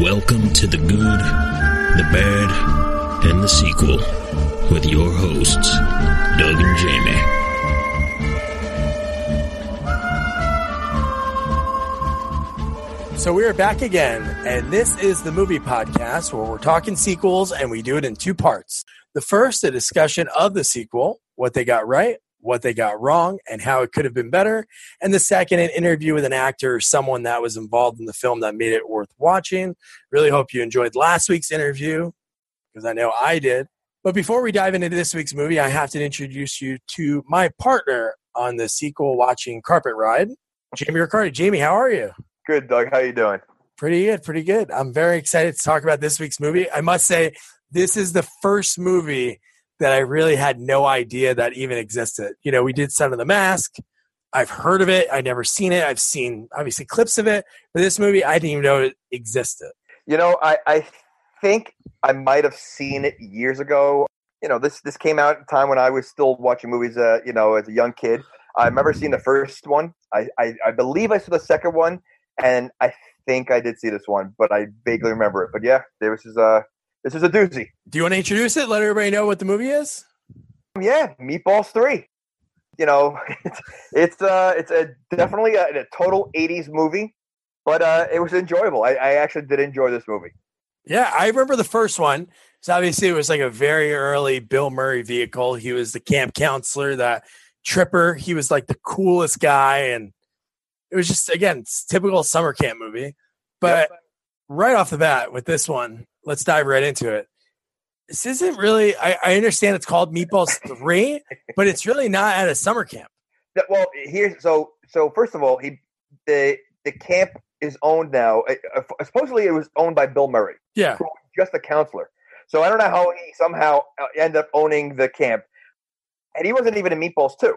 Welcome to the good, the bad, and the sequel with your hosts, Doug and Jamie. So we are back again, and this is the movie podcast where we're talking sequels and we do it in two parts. The first, a discussion of the sequel, what they got right, what they got wrong, and how it could have been better. And the second, an interview with an actor or someone that was involved in the film that made it worth watching. Really hope you enjoyed last week's interview because I know I did. But before we dive into this week's movie, I have to introduce you to my partner on the sequel watching Carpet Ride, Jamie Riccardi. Jamie, how are you? Good, Doug. How you doing? Pretty good, pretty good. I'm very excited to talk about this week's movie. I must say, this is the first movie that I really had no idea that even existed. You know, we did Son of the Mask. I've heard of it. I've never seen it. I've seen obviously clips of it, but this movie I didn't even know it existed. You know, I, I think I might have seen it years ago. You know, this this came out at a time when I was still watching movies. Uh, you know, as a young kid, I remember seeing the first one. I, I, I believe I saw the second one, and I think I did see this one, but I vaguely remember it. But yeah, this is a this is a doozy. Do you want to introduce it? Let everybody know what the movie is. Yeah, Meatballs Three. You know, it's it's uh it's a definitely a, a total '80s movie, but uh it was enjoyable. I, I actually did enjoy this movie. Yeah, I remember the first one. So obviously it was like a very early Bill Murray vehicle. He was the camp counselor, that tripper. He was like the coolest guy, and it was just again typical summer camp movie. But Yep. right off the bat with this one, let's dive right into it. This isn't really. I, I understand it's called Meatballs Three, but it's really not at a summer camp. Well, here's so so. First of all, he the the camp is owned now. uh, uh, Supposedly, it was owned by Bill Murray, Yeah, just a counselor. So I don't know how he somehow uh, ended up owning the camp, and he wasn't even in Meatballs two.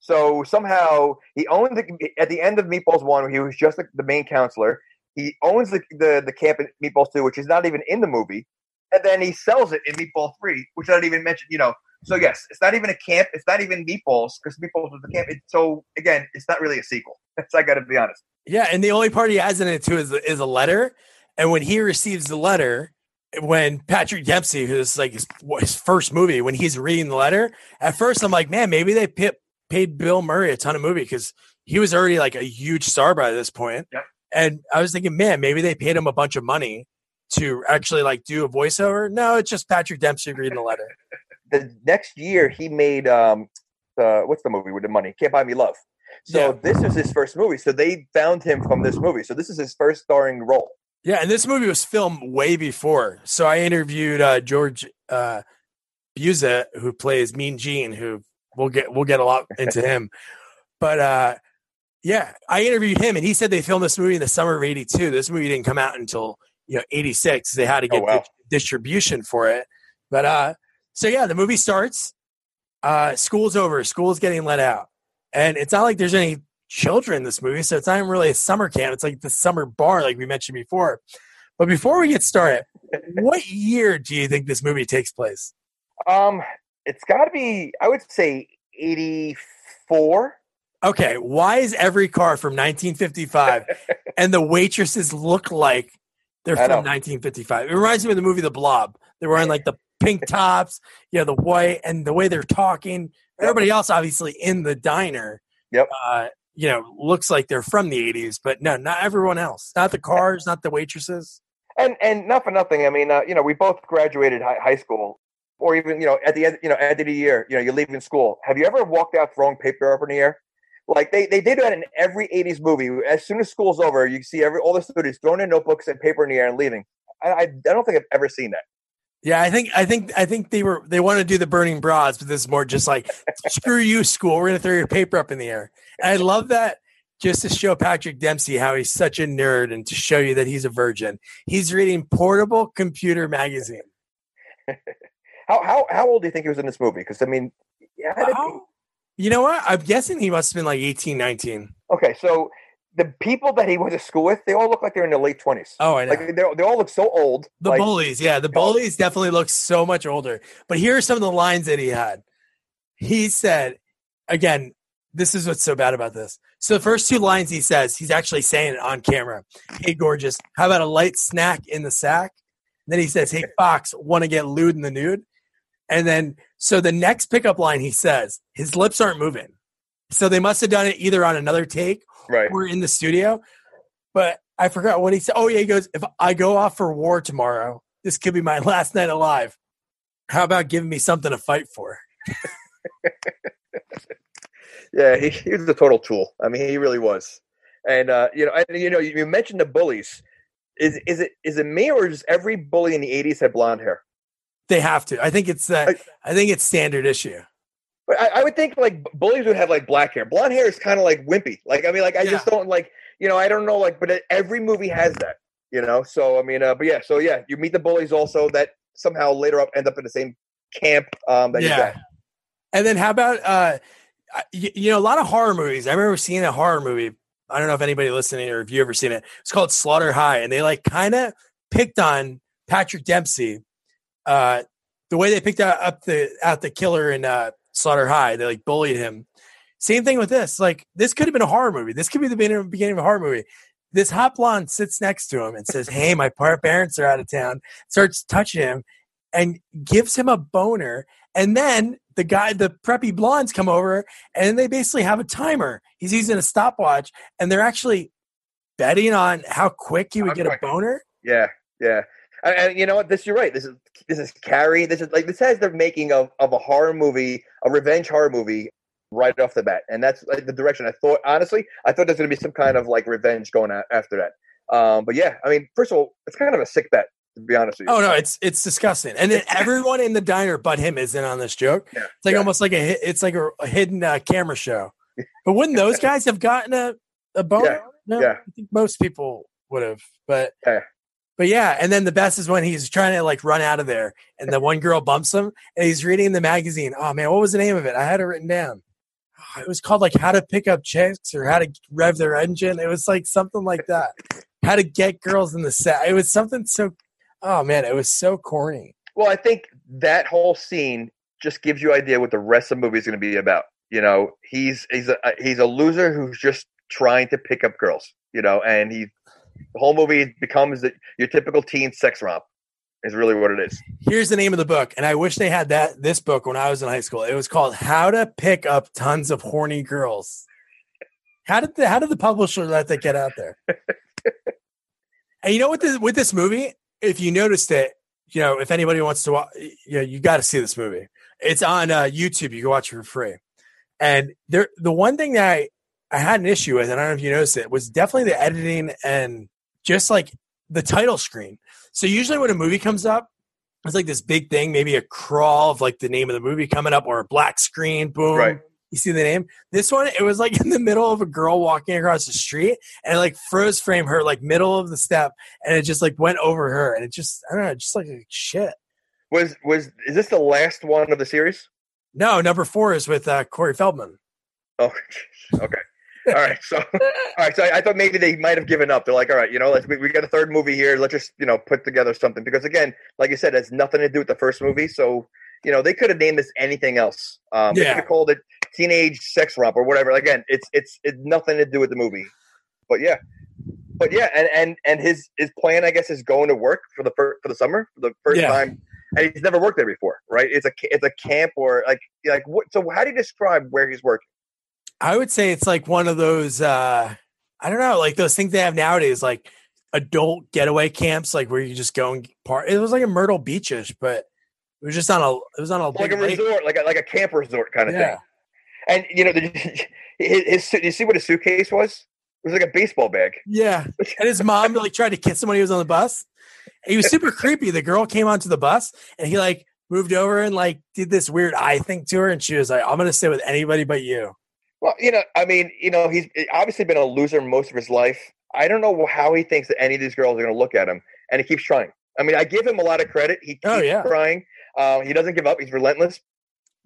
So somehow he owned the at the end of Meatballs one, he was just the, the main counselor. He owns the, the the camp in Meatballs two, which is not even in the movie, and then he sells it in Meatball three, which I didn't even mention. You know, so yes, it's not even a camp. It's not even Meatballs because Meatballs was the camp. It, so again, it's not really a sequel. That's I got to be honest. yeah, and the only part he has in it too is is a letter. And when he receives the letter, when Patrick Dempsey, who's like his, his first movie, when he's reading the letter, at first I'm like, man, maybe they paid Bill Murray a ton of movie because he was already like a huge star by this point. Yep. And I was thinking, man, maybe they paid him a bunch of money to actually like do a voiceover. No, it's just Patrick Dempsey reading the letter. The next year, he made um, uh, what's the movie with the money? Can't buy me love. So Yeah. this is his first movie. So they found him from this movie. So this is his first starring role. Yeah, and this movie was filmed way before. So I interviewed uh, George uh, Buza, who plays Mean Gene, who we'll get we'll get a lot into him. But uh, yeah, I interviewed him, and he said they filmed this movie in the summer of '82. This movie didn't come out until you know '86. They had to Oh, get wow. di- distribution for it. But uh, so yeah, the movie starts. Uh, school's over. School's getting let out, and it's not like there's any children in this movie, so it's not even really a summer camp. It's like the summer bar, like we mentioned before. But before we get started, what year do you think this movie takes place? Um, it's got to be, I would say, eighty-four. Okay, why is every car from 1955 and the waitresses look like they're I from know. 1955? It reminds me of the movie The Blob. They're wearing like the pink tops, you know, the white, and the way they're talking. Everybody else, obviously, in the diner, Yep. uh, you know, looks like they're from the 80s, but no, not everyone else. Not the cars, not the waitresses. And and not for nothing. I mean, uh, you know, we both graduated high, high school, or even you know, at the end, you know, end of the year, you know, you're leaving school. Have you ever walked out throwing paper up in the air? Like they, they did that in every '80s movie. As soon as school's over, you see every all the students throwing their notebooks and paper in the air and leaving. I, I, I don't think I've ever seen that. Yeah, I think I think I think they were they want to do the burning bras, but this is more just like screw you, school. We're gonna throw your paper up in the air. And I love that just to show Patrick Dempsey how he's such a nerd and to show you that he's a virgin. He's reading Portable Computer Magazine. How how how old do you think he was in this movie? Because I mean, yeah, I didn't- Wow. You know what? I'm guessing he must have been like 18, 19. okay, so the people that he went to school with, they all look like they're in their late twenties. Oh, I know. Like they they all look so old. the like, bullies, yeah, the oh. bullies definitely look so much older. But here are some of the lines that he had. He said, again, this is what's so bad about this. So the first two lines he says, he's actually saying it on camera. Hey, gorgeous, how about a light snack in the sack? And then he says, Hey, Fox, want to get lewd in the nude? And then, so the next pickup line he says, his lips aren't moving. So they must have done it either on another take Right. or in the studio. But I forgot what he said. Oh, yeah, he goes, If I go off for war tomorrow, this could be my last night alive. How about giving me something to fight for? Yeah, he, he was a total tool. I mean, he really was. And uh, you know, and, you know, you mentioned the bullies. Is is it is it me or does every bully in the '80s had blonde hair? They have to. I think it's uh, I think it's standard issue. But I, I would think like bullies would have like black hair. Blonde hair is kind of like wimpy. Like I mean, like I just don't like you know I don't know like, but every movie has that. You know, so I mean, uh, but yeah, so yeah, you meet the bullies also that somehow later up end up in the same camp um, that you Yeah. got. And then how about uh you, you know a lot of horror movies. I remember seeing a horror movie. I don't know if anybody listening or if you ever seen it. It's called Slaughter High, and they like kind of picked on Patrick Dempsey. Uh, the way they picked out up the out the killer in uh, Slaughter High, they like bullied him. Same thing with this. Like this could have been a horror movie. This could be the beginning of a horror movie. This hot blonde sits next to him and says, "Hey, my parents are out of town." Starts touching him and gives him a boner. And then the guy, the preppy blondes come over and they basically have a timer. He's using a stopwatch and they're actually betting on how quick he would How get a boner. Yeah, yeah. And, and you know what? This you're right. This is this is Carrie. This is like this has the making of of a horror movie, a revenge horror movie, right off the bat. And that's like the direction I thought. Honestly, I thought there's going to be some kind of like revenge going after that. Um, but yeah, I mean, first of all, it's kind of a sick bet to be honest with you. Oh no, it's it's disgusting. And then everyone in the diner but him is in on this joke. Yeah, It's like yeah. almost like a it's like a, a hidden uh, camera show. But wouldn't those guys have gotten a a bone? Yeah, No, yeah. I think most people would have. But Yeah. But yeah, and then the best is when he's trying to like run out of there, and the one girl bumps him, and he's reading the magazine. Oh man, what was the name of it? I had it written down. Oh, It was called like How to Pick Up Chicks or How to Rev Their Engine. It was like something like that. How to Get Girls in the Set. It was something so. Oh man, it was so corny. Well, I think that whole scene just gives you idea what the rest of the movie is going to be about. You know, he's he's a he's a loser who's just trying to pick up girls. You know, and he the whole movie becomes the, your typical teen sex romp. Is really what it is. Here's the name of the book, and I wish they had that this book when I was in high school. It was called How to Pick Up Tons of Horny Girls. How did the how did the publisher let that get out there? and you know what this, with this movie, if you noticed it, you know, if anybody wants to watch, you know, you got to see this movie. It's on uh, YouTube. You can watch it for free. And there, the one thing that I, I had an issue with, and I don't know if you noticed it, was definitely the editing and just like the title screen. So usually when a movie comes up, it's like this big thing, maybe a crawl of like the name of the movie coming up or a black screen, boom. Right. You see the name? This one, it was like in the middle of a girl walking across the street and it like froze frame her like middle of the step and it just like went over her and it just, I don't know, just like shit. Was was is this the last one of the series? No, number four is with uh, Corey Feldman. Oh, okay. All right. So, all right. So I, I thought maybe they might have given up. They're like, all right, you know, let's we, we got a third movie here. Let's just you know put together something because again, like you said, it has nothing to do with the first movie. So you know they could have named this anything else. Um, They Yeah. could have called it Teenage Sex Romp or whatever. Again, it's it's it's nothing to do with the movie. But yeah. But yeah, and, and and his his plan, I guess, is going to work for the first for the summer for the first Yeah. time, and he's never worked there before, right? It's a it's a camp or like like what? So how do you describe where he's working? I would say it's like one of those, uh, I don't know, like those things they have nowadays, like adult getaway camps, like where you just go and part. It was like a Myrtle Beachish, but it was just on a, it was on a like a lake. resort, like a, like a camp resort kind of Yeah. thing. And you know, the, his, his you see what his suitcase was? It was like a baseball bag. Yeah. And his mom like tried to kiss him when he was on the bus. He was super creepy. The girl came onto the bus and he like moved over and like did this weird eye thing to her. And she was like, I'm going to sit with anybody but you. Well, you know, I mean, you know, he's obviously been a loser most of his life. I don't know how he thinks that any of these girls are going to look at him, and he keeps trying. I mean, I give him a lot of credit. He keeps Oh, yeah. trying. Uh, he doesn't give up. He's relentless.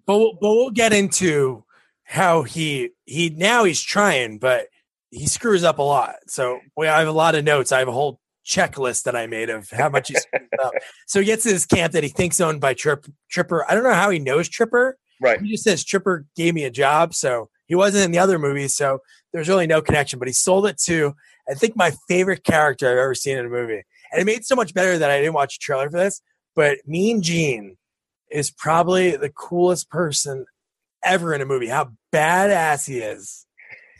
But we'll, but we'll get into how he he now he's trying, but he screws up a lot. So we I have a lot of notes. I have a whole checklist that I made of how much he screws up. So he gets to this camp that he thinks owned by Trip, Tripper. I don't know how he knows Tripper. Right. He just says Tripper gave me a job, so He wasn't in the other movies, so there's really no connection. But he sold it to, I think, my favorite character I've ever seen in a movie, and it made it so much better that I didn't watch a trailer for this. But Mean Gene is probably the coolest person ever in a movie. How badass he is,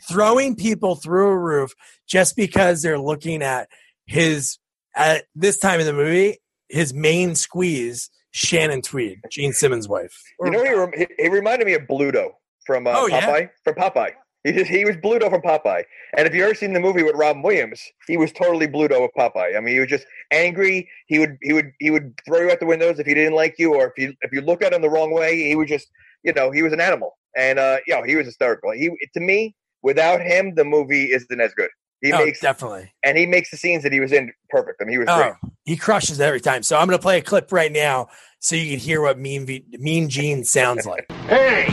throwing people through a roof just because they're looking at his at this time in the movie his main squeeze Shannon Tweed, Gene Simmons' wife. You know, he, he reminded me of Bluto from uh, Oh, yeah? Popeye. From Popeye, he just he was Bluto from Popeye. And if you ever seen the movie with Robin Williams, he was totally Bluto with Popeye. I mean, he was just angry. He would he would he would throw you out the windows if he didn't like you, or if you if you look at him the wrong way, he would just you know he was an animal. And uh, you know, he was hysterical. He to me, without him, the movie isn't as good. He oh, makes definitely. and he makes the scenes that he was in perfect. I mean, he was great. Oh, he crushes every time. So I'm going to play a clip right now so you can hear what Mean Mean Gene sounds like. Hey,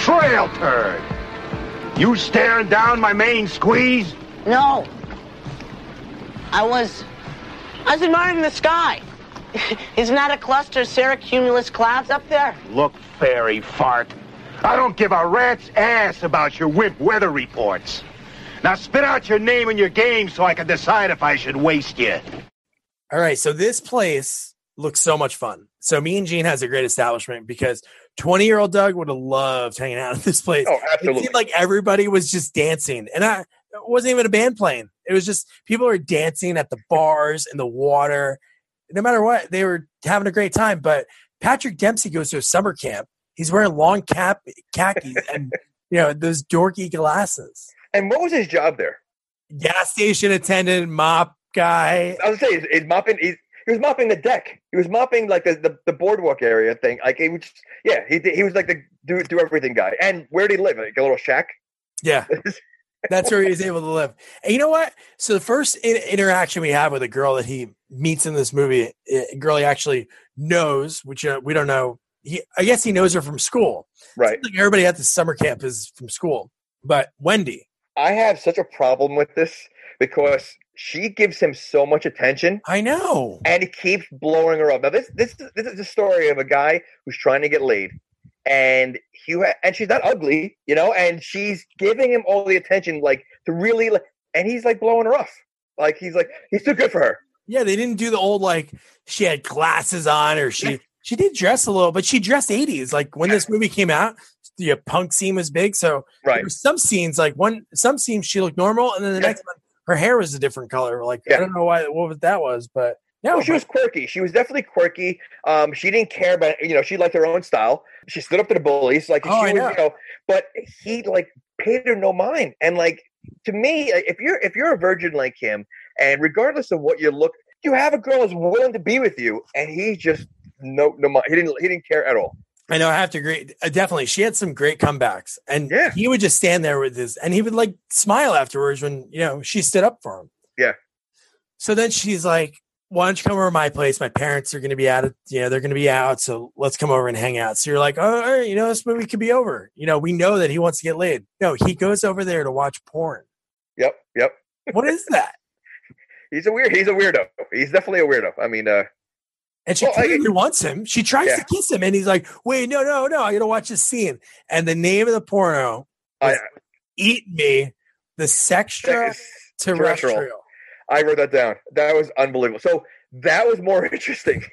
trail turd! You staring down my main squeeze? No. I was. I was admiring the sky. Isn't that a cluster of cirrocumulus clouds up there? Look, fairy fart. I don't give a rat's ass about your wimp weather reports. Now spit out your name and your game so I can decide if I should waste you. All right, so this place looks so much fun. So Mean Gene has a great establishment because 20 year old Doug would have loved hanging out at this place. Oh, It seemed like everybody was just dancing, and I it wasn't even a band playing. It was just people were dancing at the bars in the water. No matter what, they were having a great time. But Patrick Dempsey goes to a summer camp. He's wearing long cap khakis and you know those dorky glasses. And what was his job there? Gas station attendant, mop guy. I was gonna say he's, he's mopping. He's, he was mopping the deck. He was mopping like the, the, the boardwalk area thing. Like he was, yeah. He he was like the do do everything guy. And where did he live? Like a little shack. Yeah, that's where he was able to live. And you know what? So the first in- interaction we have with a girl that he meets in this movie, a girl he actually knows, which uh, we don't know. He, I guess he knows her from school. Right. Like everybody at the summer camp is from school, but Wendy. I have such a problem with this because she gives him so much attention I know. and he keeps blowing her up. Now this this this is the story of a guy who's trying to get laid, and he and she's not ugly, you know, and she's giving him all the attention, like to really, like, and he's like blowing her off. Like he's like he's too good for her. Yeah, they didn't do the old like she had glasses on or she Yeah. she did dress a little, but she dressed 80s. Like when this movie came out, the punk scene was big. So Right. some scenes like one some scenes she looked normal, and then the Yeah. next one her hair was a different color. Like I don't know why what that was, but no, Well, she was quirky. She was definitely quirky. Um, she didn't care about you know she liked her own style. She stood up to the bullies like Oh, she was you know. But he like paid her no mind. And like to me, if you're if you're a virgin like him, and regardless of what you look, you have a girl who's willing to be with you, and he just no no mind. He didn't he didn't care at all. I know I have to agree. Uh, definitely, she had some great comebacks, and Yeah. he would just stand there with his, and he would like smile afterwards when you know she stood up for him. Yeah. So then she's like, "Why don't you come over to my place? My parents are going to be out. Of, you know, they're going to be out, so let's come over and hang out." So you're like, "Oh, all right, you know, this movie could be over. You know, we know that he wants to get laid. No, he goes over there to watch porn. Yep, yep. What is that?" He's a weird. He's a weirdo. He's definitely a weirdo. I mean, uh, And she Well, I- clearly wants him. She tries Yeah. to kiss him, and he's like, "Wait, no, no, no! I got to watch this scene." And the name of the porno I, uh, "Eat Me," the sextra terrestrial. terrestrial. I wrote that down. That was unbelievable. So that was more interesting,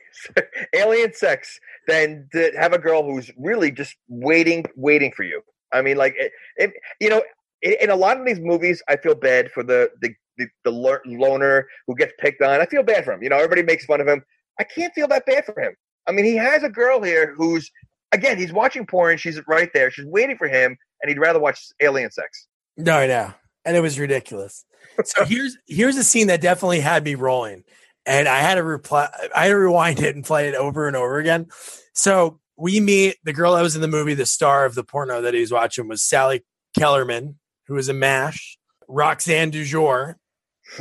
alien sex, than to have a girl who's really just waiting, waiting for you. I mean, like, it, it, you know, in, in a lot of these movies, I feel bad for the the the, the loner who gets picked on. I feel bad for him. You know, everybody makes fun of him. I can't feel that bad for him. I mean, he has a girl here who's again, he's watching porn. She's right there. She's waiting for him, and he'd rather watch alien sex. No, I know, and it was ridiculous. So here's here's a scene that definitely had me rolling, and I had to reply. I had to rewind it and play it over and over again. So we meet the girl that was in the movie. The star of the porno that he was watching was Sally Kellerman, who was a Mash. Roxanne Dujour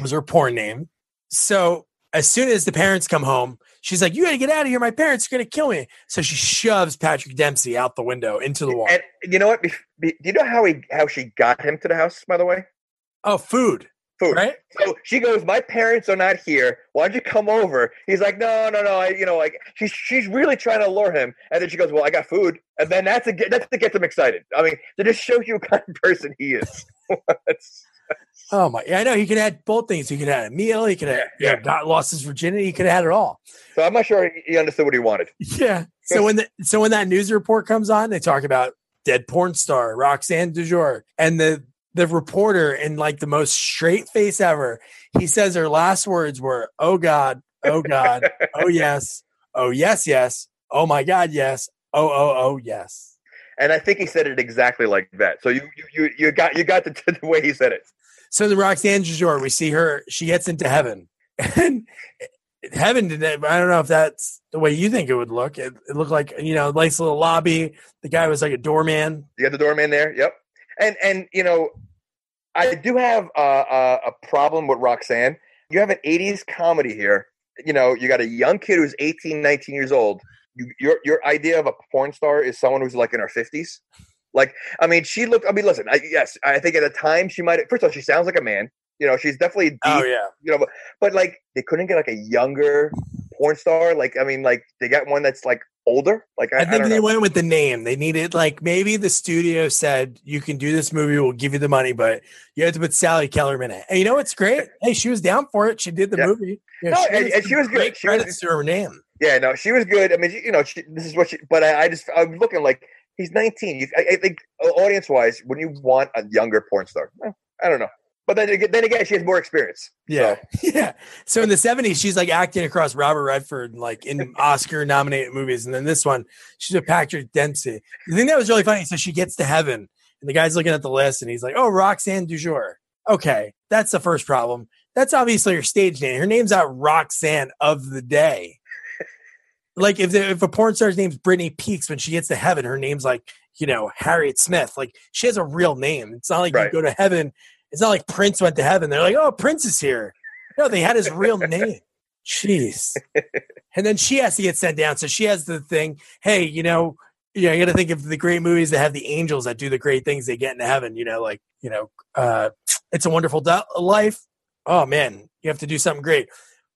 was her porn name. So as soon as the parents come home, she's like, "You got to get out of here! My parents are going to kill me." So she shoves Patrick Dempsey out the window into the water. And you know what? Be, be, do you know how he how she got him to the house? By the way, Oh, food. food. Right? So she goes, "My parents are not here. Why don't you come over?" He's like, "No, no, no. I, you know, like she's she's really trying to lure him." And then she goes, "Well, I got food." And then that's a that's to get them excited. I mean, to just show you what kind of person he is. Oh my! Yeah, I know he could have both things. He could have had a meal. He could have Yeah, yeah, yeah. got lost his virginity. He could have had it all. so I'm not sure he understood what he wanted. Yeah. So when the so when that news report comes on, they talk about dead porn star Roxanne Dujour, and the the reporter in like the most straight face ever, he says her last words were, "Oh God, oh God, oh yes, oh yes, yes, oh my God, yes, oh oh oh yes." And I think he said it exactly like that. So you you you, you got you got the, the way he said it. So the Roxanne Dujour, we see her. She gets into heaven, and heaven. did I don't know if that's the way you think it would look. It, it looked like you know, nice little lobby. The guy was like a doorman. You got the doorman there. Yep. And and you know, I do have a, a, a problem with Roxanne. You have an '80s comedy here. You know, you got a young kid who's 18, 19 years old. You, your your idea of a porn star is someone who's like in her 50s. Like, I mean, she looked. I mean, listen. I, yes, I think at the time she might. First of all, she sounds like a man. You know, she's definitely oh, deep. Oh yeah. You know, but, but like they couldn't get like a younger porn star. Like, I mean, like they got one that's like older. Like, I, I I think don't they know. went with the name. They needed like maybe the studio said you can do this movie, we'll give you the money, but you have to put Sally Kellerman in it. And you know what's great? Hey, she was down for it. She did the Yeah. movie. You know, No, she and- and she was good. great She was- to her name. Yeah, no, she was good. I mean, you know, she, this is what she. But I, I just, I'm looking like he's 19. You, I, I think uh, audience wise, when you want a younger porn star, I don't know. But then, again- then again, she has more experience. Yeah. Yeah. So in the 70s, she's like acting across Robert Redford, like in Oscar nominated movies. And then this one, she's with Patrick Dempsey. The thing that was really funny, so she gets to heaven, and the guy's looking at the list, and he's like, Oh, Roxanne Dujour. Okay. That's the first problem. That's obviously her stage name. Her name's not Roxanne of the day. Like if the, if a porn star's name's Brittany Peaks, when she gets to heaven, her name's like, you know, Harriet Smith. Like she has a real name. It's not like Right. you go to heaven. It's not like Prince went to heaven. They're like, oh, Prince is here. No, they had his real name. Jeez. And then she has to get sent down. So she has the thing, hey, you know, you know, you got to think of the great movies that have the angels that do the great things they get into heaven, you know, like, you know, uh, It's a Wonderful Do- Life. Oh, man, you have to do something great.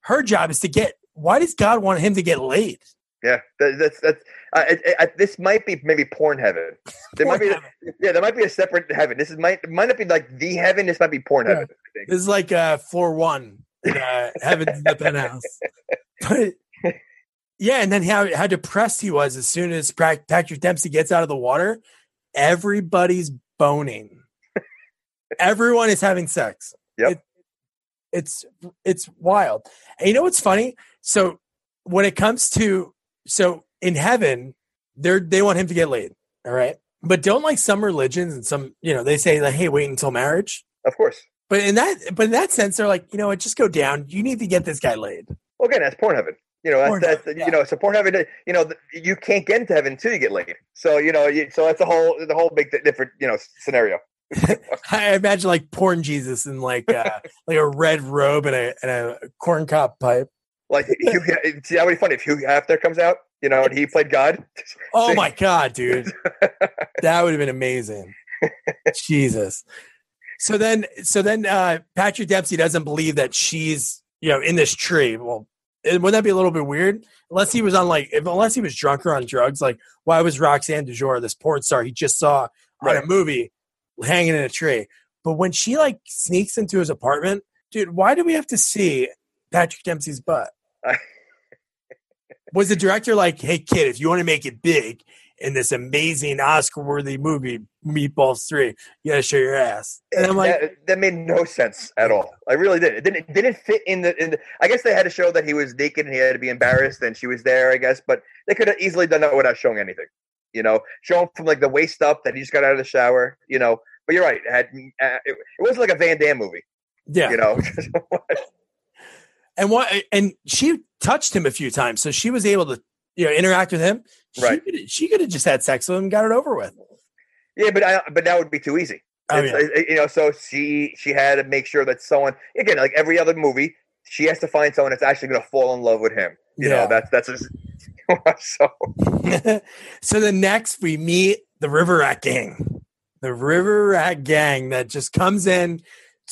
Her job is to get, why does God want him to get laid? Yeah, that, that's that's. Uh, this might be maybe porn heaven. There might be, Porn yeah, there might be a separate heaven. This is might might not be like the heaven. This might be porn Yeah. heaven. This is like uh, floor one, in, uh, Heaven's in the penthouse. But yeah, and then how how depressed he was as soon as Patrick Dempsey gets out of the water. Everybody's boning. Everyone is having sex. Yep. It- it's it's wild. And you know what's funny? So when it comes to so in heaven, they're they want him to get laid. All right. But don't like some religions and some, you know, they say like, hey, wait until marriage. Of course. But in that, but in that sense, they're like, you know what? Just go down. You need to get this guy laid. Well, again, that's porn heaven. You know, that's, Porn that's heaven, yeah. you know, so porn heaven. You know, you can't get into heaven until you get laid. So you know, you, so that's a whole the whole big different you know scenario. I imagine like porn Jesus in like uh, like a red robe and a and a corn cob pipe. Like, Hugh, see, that would be funny if Hugh Hefner comes out. You know, and he played God. Oh my god, dude, that would have been amazing. Jesus. So then, so then, uh, Patrick Dempsey doesn't believe that she's you know in this tree. Well, it, wouldn't that be a little bit weird? Unless he was on like, if, unless he was drunk or on drugs. Like, why was Roxanne Dujour, this porn star he just saw on a movie, hanging in a tree? But when she like sneaks into his apartment, dude, why do we have to see Patrick Dempsey's butt? was the director like, "Hey kid, if you want to make it big in this amazing Oscar-worthy movie, Meatballs Three, you got to show your ass"? And I'm like, that, that made no sense at all. I really did. It didn't it didn't fit in the, in the. I guess they had to show that he was naked and he had to be embarrassed, and she was there. I guess, but they could have easily done that without showing anything. You know, show him from like the waist up that he just got out of the shower. You know, but you're right. It had uh, it, it wasn't like a Van Damme movie. yeah. You know, And what? And she touched him a few times, so she was able to you know interact with him. She Right. could, she could have just had sex with him, and got it over with. yeah, but I, but that would be too easy. Oh, yeah. you know, so she she had to make sure that someone again, like every other movie, she has to find someone that's actually going to fall in love with him. You Yeah. know, that's that's just, so. so the next we meet the River Rat Gang, the River Rat Gang that just comes in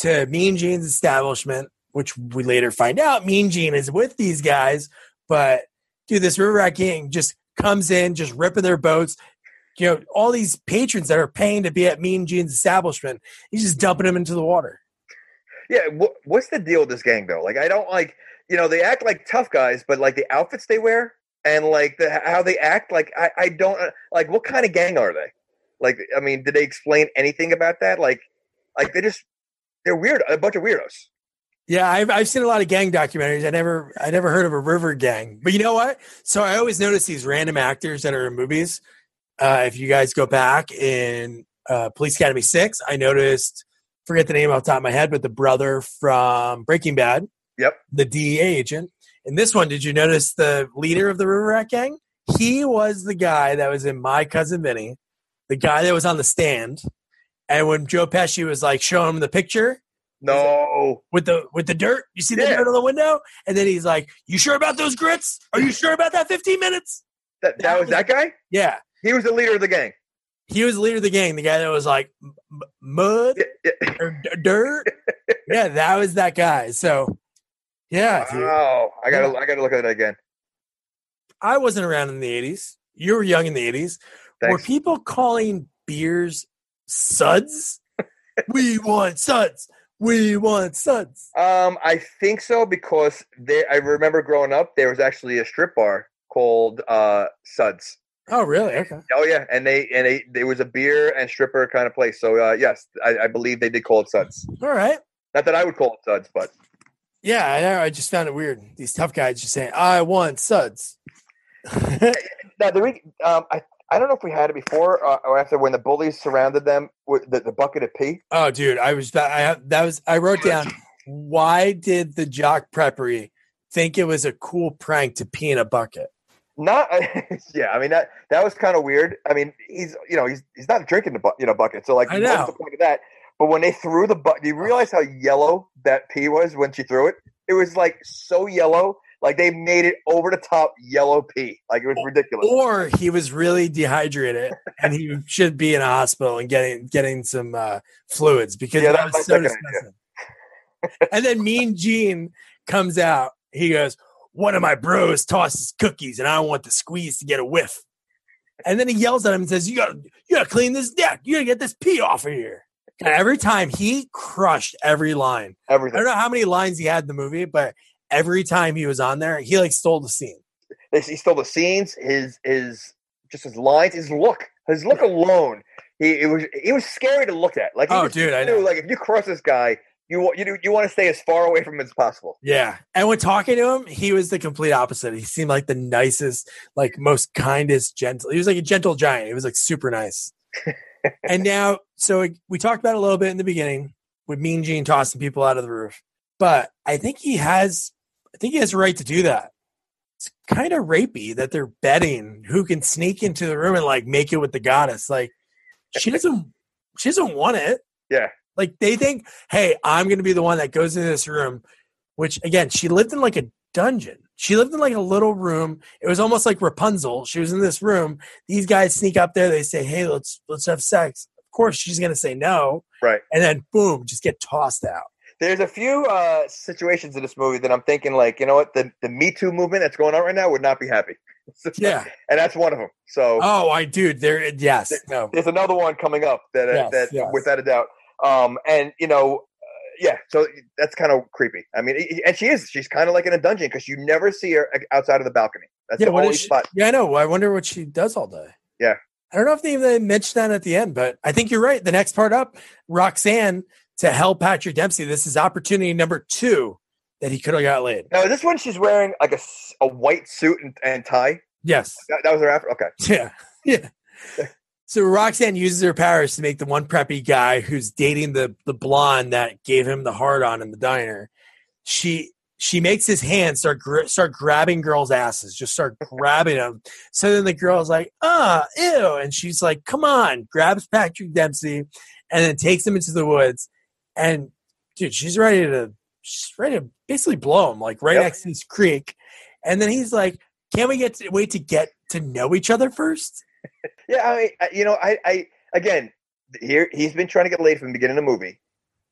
to Mean Gene's establishment, which we later find out Mean Gene is with these guys. But dude, this River Rat gang just comes in, just ripping their boats. You know, all these patrons that are paying to be at Mean Gene's establishment, he's just dumping them into the water. Yeah, wh- what's the deal with this gang though? Like, I don't like, you know, they act like tough guys, but like the outfits they wear and like the how they act, like I, I don't uh, like. What kind of gang are they? Like, I mean, did they explain anything about that? Like, like they just they're weird, a bunch of weirdos. Yeah, I've I've seen a lot of gang documentaries. I never I never heard of a river gang. But you know what? So I always notice these random actors that are in movies. Uh, if you guys go back in uh, Police Academy Six, I noticed forget the name off the top of my head, but the brother from Breaking Bad, Yep. the DEA agent. In this one, did you notice the leader of the River Rat gang? He was the guy that was in My Cousin Vinny, the guy that was on the stand. And when Joe Pesci was like showing him the picture, No, with the with the dirt. You see the Yeah. dirt on the window, and then he's like, "You sure about those grits? Are you sure about that 15 minutes?" that that was that guy. Yeah, He was the leader of the gang. he was the leader of the gang. The guy that was like mud Yeah, yeah. or d- dirt. yeah, that was that guy. So, yeah, dude. Wow, I gotta I gotta look at it again. I wasn't around in the 80s. You were young in the 80s. Were people calling beers suds? we want suds. We want suds. Um, I think so because there. I remember growing up, there was actually a strip bar called uh Suds. Oh, really? Okay. Oh yeah, and they and they there was a beer and stripper kind of place. So uh, yes, I, I believe they did call it Suds. All right. Not that I would call it Suds, but Yeah, I know. I just found it weird. These tough guys just saying, I want suds. now the re- um, I I don't know if we had it before uh, or after when the bullies surrounded them with the, the bucket of pee. oh, dude, I was that I that was I wrote down why did the jock preppery think it was a cool prank to pee in a bucket? Not yeah, I mean that that was kind of weird. I mean he's you know he's he's not drinking the bu- you know bucket, so like I what's the point of that? But when they threw the bucket, do you realize how yellow that pee was when she threw it? It was like so yellow, like they made it over the top yellow pee, like it was ridiculous. Or he was really dehydrated and he should be in a hospital and getting getting some uh, fluids because Yeah, that was so disgusting. and then Mean Gene comes out. He goes, "One of my bros tosses cookies, and I want the squeeze to get a whiff." And then he yells at him and says, "You got you got to clean this deck. You got to get this pee off of here." And every time he crushed every line. Everything. I don't know how many lines he had in the movie, but every time he was on there, he like stole the scene. He stole the scenes, his his just his lines, his look, his look alone. He it was he was scary to look at. Like, Oh, just dude, I knew, know. Like, if you cross this guy, you want you you want to stay as far away from him as possible. Yeah. And when talking to him, he was the complete opposite. He seemed like the nicest, like most kindest, gentle. He was like a gentle giant. He was like super nice. and now, so we talked about it a little bit in the beginning with Mean Gene tossing people out of the roof. But I think he has, I think he has a right to do that. It's kind of rapey that they're betting who can sneak into the room and like make it with the goddess. Like she doesn't, she doesn't want it. Yeah. Like they think, hey, I'm going to be the one that goes into this room, which again, she lived in like a dungeon. She lived in like a little room. It was almost like Rapunzel. She was in this room. These guys sneak up there. They say, hey, let's let's have sex. Of course, she's going to say no, Right. and then boom, just get tossed out. There's a few uh, situations in this movie that I'm thinking, like, you know what, the the Me Too movement that's going on right now would not be happy. Yeah. and that's one of them. So Oh, I dude, there. Yes, no. there's another one coming up that uh, Yes, that yes. without a doubt. Um, and you know, uh, yeah, so that's kind of creepy. I mean, and she is. She's kind of like in a dungeon because you never see her outside of the balcony. That's Yeah, the only she, spot. yeah, I know. I wonder what she does all day. Yeah. I don't know if they even mentioned that at the end, but I think you're right. The next part up, Roxanne to help Patrick Dempsey. This is opportunity number two that he could have got laid. Now, is this when she's wearing like a, a white suit and, and tie? Yes. That, that was her after. Okay. Yeah. Yeah. So Roxanne uses her powers to make the one preppy guy who's dating the the blonde that gave him the hard on in the diner. She she makes his hand start gr- start grabbing girls' asses, just start grabbing them. So then the girl's like, "Ah, ew," and she's like, "Come on!" Grabs Patrick Dempsey, and then takes him into the woods. And dude, she's ready to she's ready to basically blow him, like right Yep. next to this creek. And then he's like, "Can't we get to, wait to get to know each other first? Yeah, I, I you know, I, I again, here he's been trying to get laid from the beginning of the movie.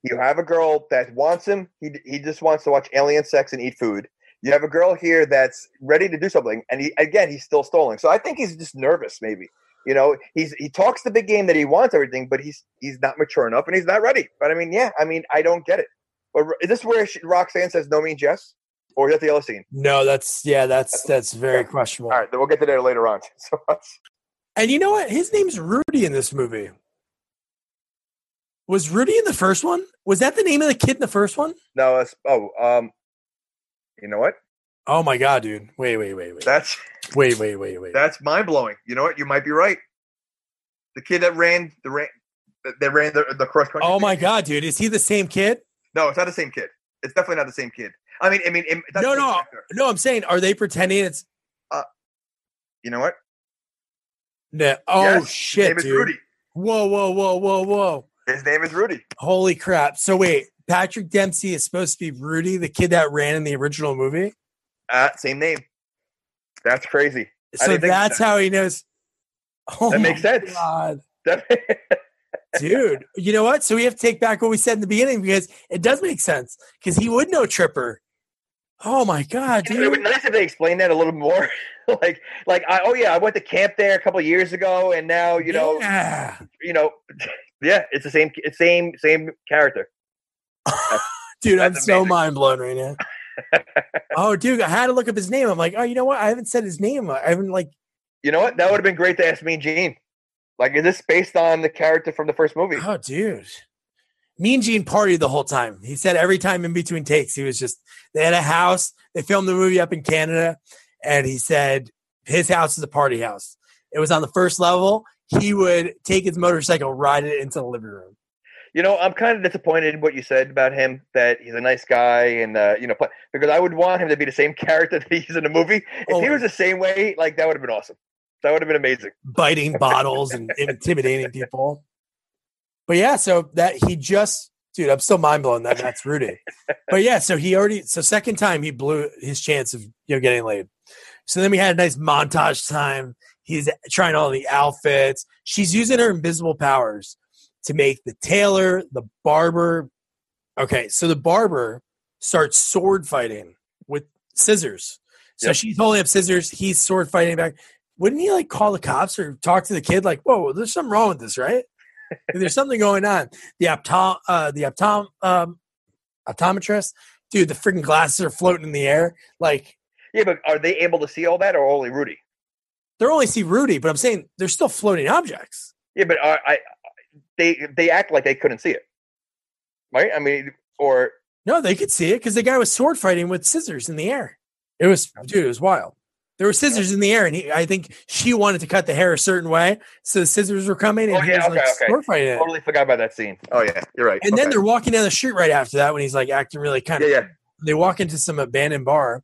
You have a girl that wants him. He he just wants to watch alien sex and eat food. You have a girl here that's ready to do something, and he again he's still stalling. So I think he's just nervous, maybe. You know, he's he talks the big game that he wants everything, but he's he's not mature enough and he's not ready. But I mean, yeah, I mean, I don't get it. But is this where Roxanne says no means yes, or is that the other scene? No, that's yeah, that's that's very Yeah. questionable. All right, then we'll get to that later on. So And you know what? His name's Rudy in this movie. Was Rudy in the first one? Was that the name of the kid in the first one? no, that's oh, um, you know what? Oh my god, dude! Wait, wait, wait, wait, That's wait, wait, wait, wait. that's mind blowing. You know what? You might be right. The kid that ran the ran that- ran the, the cross country. Oh my god, dude! Is he the same kid? No, it's not the same kid. It's definitely not the same kid. I mean, I mean, No, no. actor. No, I'm saying, are they pretending it's uh, You know what? no? Oh Yes, His shit, name is dude! Rudy. Whoa, whoa, whoa, whoa, whoa! His name is Rudy. Holy crap! So wait, Patrick Dempsey is supposed to be Rudy, the kid that ran in the original movie. Uh, same name. That's crazy. So that's that. how he knows. Oh That makes sense. God. That- dude. You know what? So we have to take back what we said in the beginning because it does make sense because he would know Tripper. Oh my god, it would be dude! nice if they explained that a little more. like, like, I, oh yeah, I went to camp there a couple years ago, and now you know, yeah. you know, yeah, it's the same, it's same, same character. dude, I'm That's so mind blown right now. Oh, dude, I had to look up his name. I'm like, oh, you know what? I haven't said his name. I haven't like, You know what? That would have been great to ask Mean Gene. Like, is this based on the character from the first movie? oh, dude. Mean Gene partied the whole time. He said every time in between takes, he was just they had a house. They filmed the movie up in Canada, and he said his house is a party house. It was on the first level. He would take his motorcycle, ride it into the living room. You know, I'm kind of disappointed in what you said about him. That he's a nice guy, and uh, you know, play, because I would want him to be the same character that he's in the movie. If he Oh. was the same way, like that would have been awesome. That would have been amazing. biting bottles and intimidating people. But yeah, so that he just, dude, I'm still mind blown that that's Rudy. But yeah, so he already, so second time he blew his chance of you know getting laid. So then we had a nice montage time. He's trying all the outfits. She's using her invisible powers to make the tailor, the barber. Okay, so the barber starts sword fighting with scissors. So Yep. she's holding up scissors. He's sword fighting back wouldn't he like call the cops or talk to the kid like whoa there's something wrong with this right there's something going on the optom uh the optom um optometrist dude the freaking glasses are floating in the air like Yeah, but are they able to see all that, or only Rudy? they're only see rudy but i'm saying they're still floating objects Yeah, but are, I they they act like they couldn't see it, right? I mean, or no they could see it because the guy was sword fighting with scissors in the air it was dude it was wild there were scissors in the air and he, i think she wanted to cut the hair a certain way so the scissors were coming and Oh, he yeah, was like okay, okay. sword fighting it. totally forgot about that scene. Oh yeah, you're right. and then they're walking down the street right after that when he's like acting really kind yeah, of yeah. they walk into some abandoned bar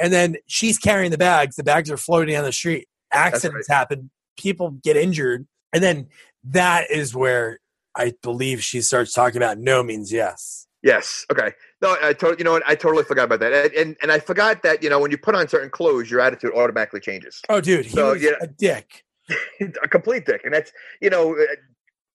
and then she's carrying the bags the bags are floating down the street accidents happen people get injured and then that is where i believe she starts talking about no means yes Yes. Okay. No, I totally. You know what? I totally forgot about that, and, and and I forgot that you know when you put on certain clothes, your attitude automatically changes. oh dude he So, was yeah. a dick a complete dick, and that's you know uh,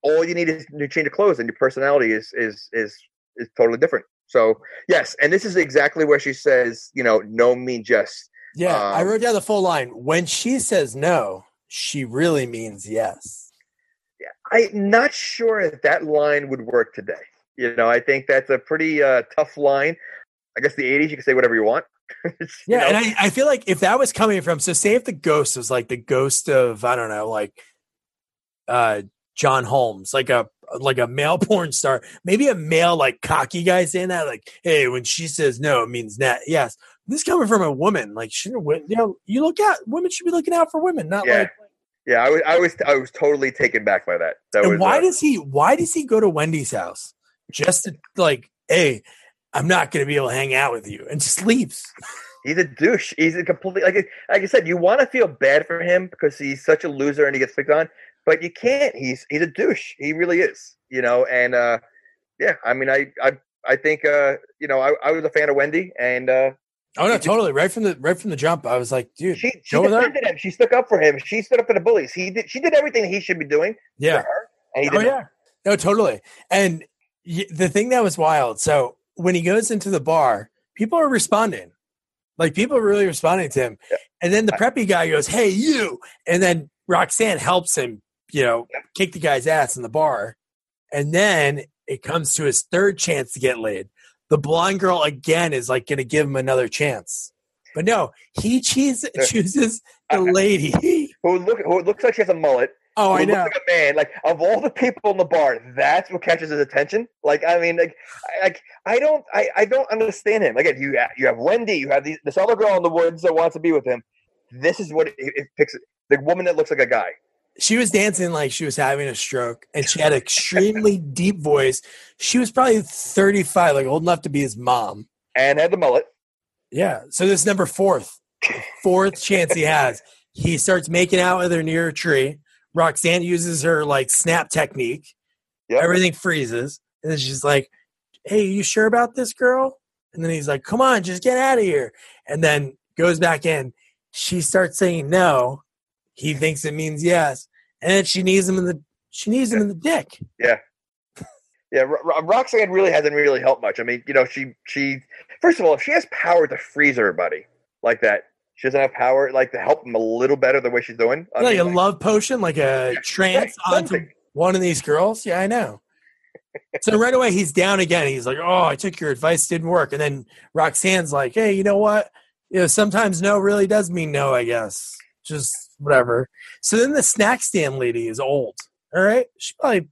all you need is to change of clothes, and your personality is is is is totally different. So yes, and this is exactly where she says, you know, no means yes. yeah i Um, wrote down the full line when she says no she really means yes I'm not sure if that line would work today. You know, I think that's a pretty uh, tough line. I guess the '80s, you can say whatever you want. You yeah know, and I, I feel like if that was coming from so say if the ghost was like the ghost of i don't know like uh john holmes like a like a male porn star maybe a male like cocky guy saying that like hey when she says no it means that yes this coming from a woman like shouldn't you know you look at women should be looking out for women not Yeah. like yeah, I was, I was, I was totally taken back by that. That and was why uh, does he why does he go to wendy's house just to like hey i'm not gonna be able to hang out with you and just leaves he's a douche. He's a complete like like I said. You want to feel bad for him because he's such a loser and he gets picked on, but you can't. He's he's a douche. He really is. You know, and uh, yeah, I mean, I I I think uh, you know, I, I was a fan of Wendy, and uh, oh no totally right from the right from the jump i was like dude she she defended him. She stuck up for him. She stood up for the bullies. He did. She did everything he should be doing yeah for her, and he Oh yeah, no, totally. And Y- The thing that was wild. So when he goes into the bar, people are responding. Like people are really responding to him. Yeah. And then the preppy guy goes, "Hey, you!" And then Roxanne helps him, you know, kick the guy's ass in the bar. And then it comes to his third chance to get laid. The blonde girl again is like going to give him another chance, but no, he chooses chooses the lady. Who look who looks like she has a mullet. Oh, who I looks know. like a man. Like of all the people in the bar, that's what catches his attention. Like I mean, like, I- like I don't, I, I don't understand him. Again, you you have Wendy, you have these, this other girl in the woods that wants to be with him. This is what it, it picks. The woman that looks like a guy. She was dancing like she was having a stroke and she had an extremely deep voice. She was probably 35 like old enough to be his mom. And had the mullet. yeah so this is number fourth fourth chance he has. He starts making out with her near a tree. Roxanne uses her like snap technique. Yep. everything freezes and then she's like hey you sure about this girl? And then he's like come on just get out of here. And then goes back in. She starts saying no he thinks it means yes. And then she needs him in the she needs him in the dick. Yeah, Ro- Ro- Roxanne really hasn't really helped much. I mean, you know, she she first of all, if she has power to freeze everybody like that, she doesn't have power like to help them a little better the way she's doing. I like mean, a love potion like a trance right, onto something. one of these girls? Yeah i know. So right away he's down again. He's like oh i took your advice. Didn't work. And then roxanne's like hey you know what? You know sometimes no really does mean no i guess. Just whatever so then the snack stand lady is old all right she's probably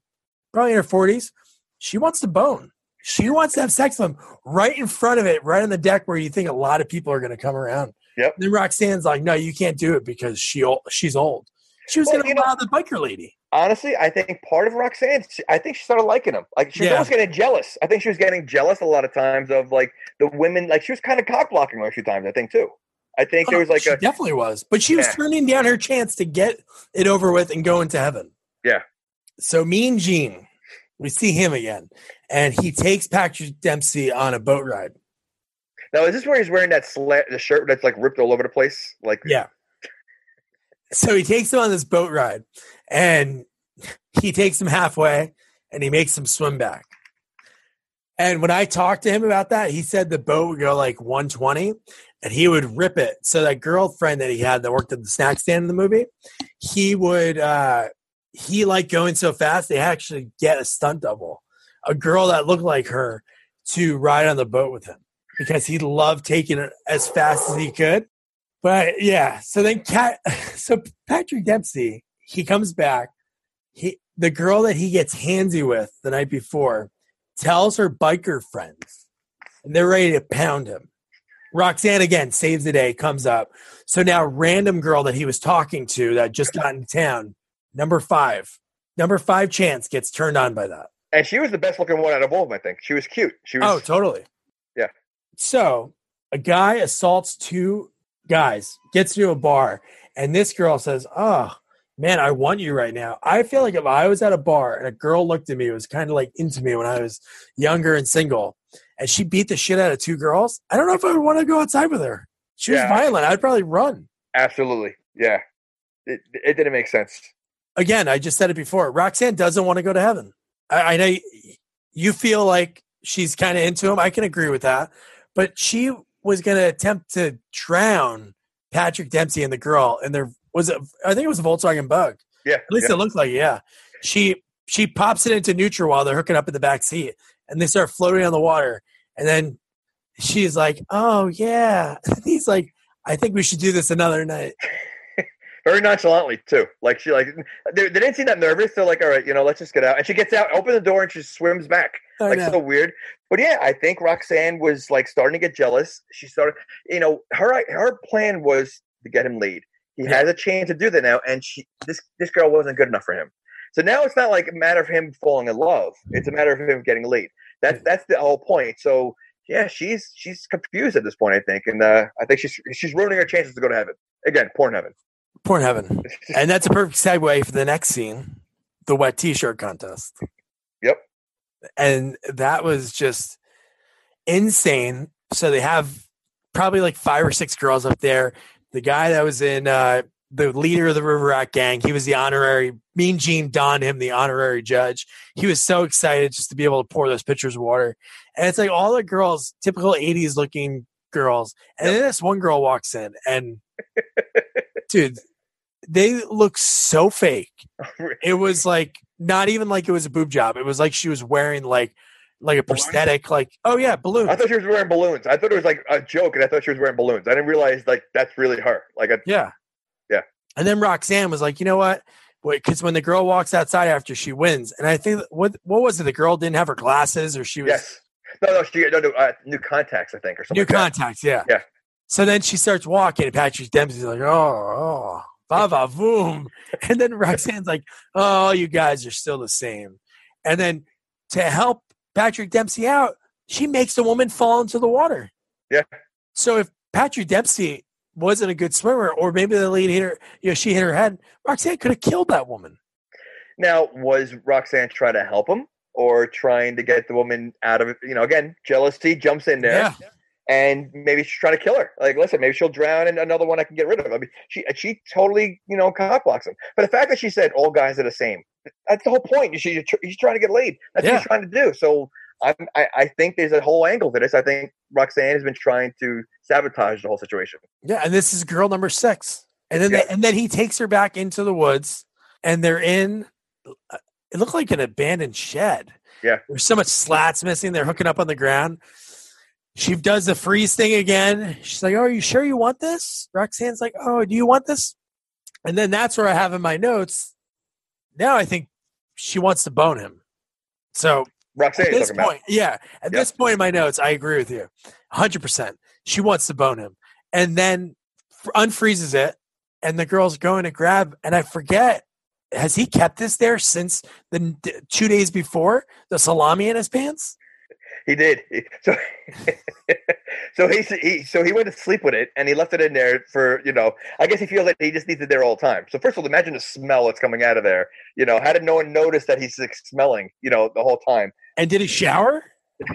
probably in her 40s she wants to bone she wants to have sex with him right in front of it right on the deck where you think a lot of people are going to come around Yep. then roxanne's like no you can't do it because she she's old she was Well, going to know- allow the biker lady honestly, I think part of Roxanne, I think she started liking him. Like she was Yeah. almost getting jealous. I think she was getting jealous a lot of times of like the women. Like she was kind of cock blocking her a few times. I think too. I think there oh, was Oh, like she a definitely was, but she was turning down her chance to get it over with and go into heaven. Yeah. So Mean Gene, we see him again, and he takes Patrick Dempsey on a boat ride. now. Is this where he's wearing that sla- the shirt that's like ripped all over the place? Like Yeah. So he takes him on this boat ride, and he takes him halfway, and he makes him swim back. And when I talked to him about that, he said the boat would go like 120 and he would rip it. So that girlfriend that he had that worked at the snack stand in the movie, he would uh he liked going so fast they actually get a stunt double, a girl that looked like her to ride on the boat with him because he loved taking it as fast as he could. But yeah, so then Cat so Patrick Dempsey, he comes back. He the girl that he gets handsy with the night before tells her biker friends, and they're ready to pound him. Roxanne again saves the day, comes up. So now, random girl that he was talking to that just got in town, number five, number five chance gets turned on by that. and she was the best looking one out of all of them. I think she was cute. She was. Oh, totally. Yeah. So a guy assaults two guys, gets to a bar, and this girl says, Oh, man, I want you right now. I feel like if I was at a bar and a girl looked at me, it was kind of like into me when I was younger and single, and she beat the shit out of two girls, I don't know if I would want to go outside with her. She was Yeah. violent. I'd probably run. absolutely. Yeah, it, it didn't make sense. Again, I just said it before. Roxanne doesn't want to go to heaven. I, I know you feel like she's kind of into him. I can agree with that. But she was going to attempt to drown Patrick Dempsey and the girl. And there was I think it was a Volkswagen Bug. Yeah, At least yeah. it looked like, yeah. She she pops it into neutral while they're hooking up in the back seat, and they start floating on the water. And then she's like, "Oh yeah." He's like, "I think we should do this another night." very nonchalantly too. Like she like they, they didn't seem that nervous. They're like, all right, you know, let's just get out. And she gets out, open the door, and she swims back. I like know. so weird. But yeah, I think Roxanne was like starting to get jealous. She started, you know, her her plan was to get him laid. He has a chance to do that now, and she this this girl wasn't good enough for him. So now it's not like a matter of him falling in love. It's a matter of him getting laid. That's that's the whole point. So yeah, she's she's confused at this point, I think, and uh, I think she's she's ruining her chances to go to heaven again, porn heaven. Porn heaven. And that's a perfect segue for the next scene, the wet t-shirt contest. Yep. And that was just insane. So they have probably like five or six girls up there. The guy that was in uh the leader of the River Rock gang. He was the honorary Mean Gene Don him the honorary judge. He was so excited just to be able to pour those pitchers of water. And it's like all the girls, typical 80s looking girls. And then this one girl walks in and dude, they look so fake. It was like not even like it was a boob job. It was like she was wearing like like a prosthetic, like oh yeah, balloon. I thought she was wearing balloons. I thought it was like a joke, and I thought she was wearing balloons. I didn't realize like that's really her. Like, a, Yeah. Yeah. And then Roxanne was like, you know what? Because when the girl walks outside after she wins, and I think what what was it? The girl didn't have her glasses, or she was yes, no, no, she no, no uh, new contacts, I think, or something. new like that. contacts. Yeah. Yeah. So then she starts walking, and Patrick Dempsey's like, oh, oh, va voom. And then Roxanne's like, oh, you guys are still the same. And then to help Patrick Dempsey out, she makes the woman fall into the water. Yeah. So if Patrick Dempsey wasn't a good swimmer, or maybe the lead hit her, you know, she hit her head, Roxanne could have killed that woman. Now, was Roxanne trying to help him or trying to get the woman out of it? You know, again, jealousy jumps in there. Yeah. And maybe she's trying to kill her. Like, listen, maybe she'll drown, and another one I can get rid of. I mean, she she totally, you know, cock blocks him. But the fact that she said all guys are the same, that's the whole point. She, she's trying to get laid. That's what Yeah. she's trying to do. So I'm, I, I think there's a whole angle to this. I think Roxanne has been trying to sabotage the whole situation. Yeah, and this is girl number six, and then Yeah. they, and then he takes her back into the woods, and they're in. It looked like an abandoned shed. Yeah. there's so much slats missing. They're hooking up on the ground. She does the freeze thing again. She's like, "Oh, are you sure you want this?" Roxanne's like, "Oh, do you want this?" And then that's where I have in my notes. Now I think she wants to bone him. So Roxanne at this talking about. point, yeah, at Yeah. this point in my notes, I agree with you, hundred percent. She wants to bone him, and then unfreezes it, and the girl's going to grab, and I forget. Has he kept this there since the two days before the salami in his pants? He did. So, so he, he so he went to sleep with it, and he left it in there for you know. I guess he feels like he just needs it there all the time. So first of all, imagine the smell that's coming out of there. You know, how did no one notice that he's like, smelling? You know, the whole time. And did he shower?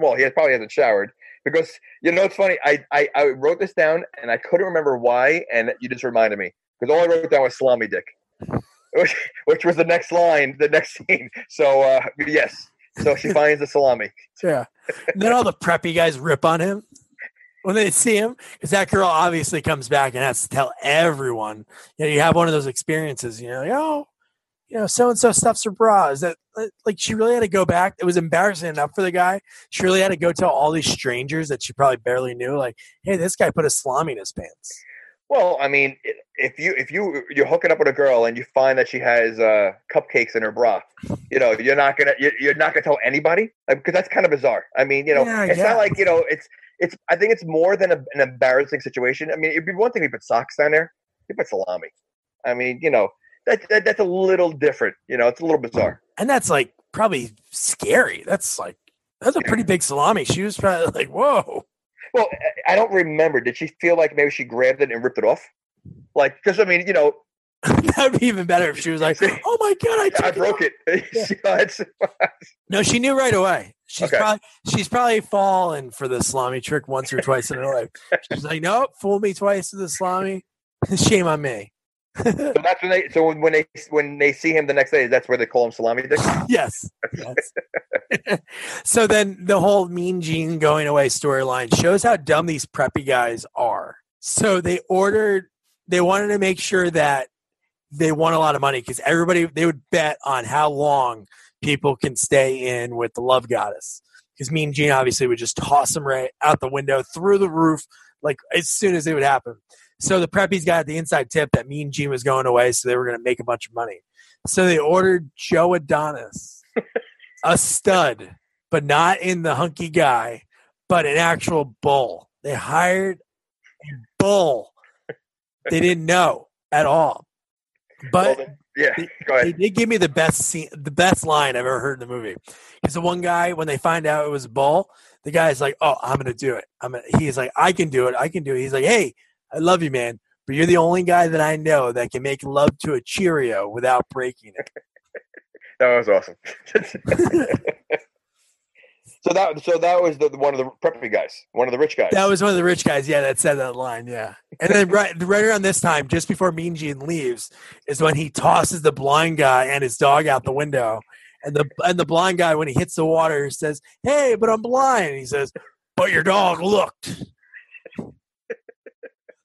Well, he probably hasn't showered because you know it's funny. I, I I wrote this down and I couldn't remember why, and you just reminded me because all I wrote down was salami dick, which, which was the next line, the next scene. So uh, yes, so she finds the salami. Yeah. And then all the preppy guys rip on him when they see him because that girl obviously comes back and has to tell everyone. You know, you have one of those experiences. You know, like, oh, you know, so and so stuffs her bra. Is that like she really had to go back? It was embarrassing enough for the guy. She really had to go tell all these strangers that she probably barely knew. Like, hey, this guy put a salami in his pants. Well, I mean, if you if you you're hooking up with a girl and you find that she has uh, cupcakes in her bra, you know, you're not gonna you're, you're not gonna tell anybody because that's kind of bizarre. I mean, you know, Yeah, it's yeah. not like you know, it's it's. I think it's more than a, an embarrassing situation. I mean, it'd be one thing if you put socks down there, you put salami. I mean, you know, that, that that's a little different. You know, it's a little bizarre. And that's like probably scary. That's like that's a pretty big salami. She was probably like, whoa. Well, I- don't remember. Did she feel like maybe she grabbed it and ripped it off? Like, because I mean, you know, That'd be even better if she was like, "Oh my god, I, took I it broke off." it. It's- No, she knew right away. She's Okay. probably she's probably fallen for the salami trick once or twice in her life. She's like, "Nope, fool me twice with the salami. Shame on me." So that's when they. So when- they when they see him the next day, that's where they call him salami dick. yes. yes. so then the whole Mean Gene going away storyline shows how dumb these preppy guys are. So they ordered, they wanted to make sure that they won a lot of money because everybody they would bet on how long people can stay in with the love goddess. Because Mean Gene obviously would just toss them right out the window through the roof, like as soon as it would happen. So the preppies got the inside tip that Mean Gene was going away, so they were going to make a bunch of money. So they ordered Joe Adonis, a stud, but not in the hunky guy, but an actual bull. They hired a bull. They didn't know at all. But then- yeah, go they did give me the best scene, the best line I've ever heard in the movie. Because the one guy, when they find out it was a bull, the guy's like, "Oh, I'm gonna do it. I'm gonna." He's like, "I can do it. I can do it." He's like, "Hey, I love you, man, but you're the only guy that I know that can make love to a Cheerio without breaking it." That was awesome. so that so that was the, one of the preppy guys, one of the rich guys. That was one of the rich guys, yeah, that said that line, yeah. And then right right around this time, just before Mean Gene leaves, is when he tosses the blind guy and his dog out the window. And the and the blind guy, when he hits the water, says, "Hey, but I'm blind." And he says, "But your dog looked."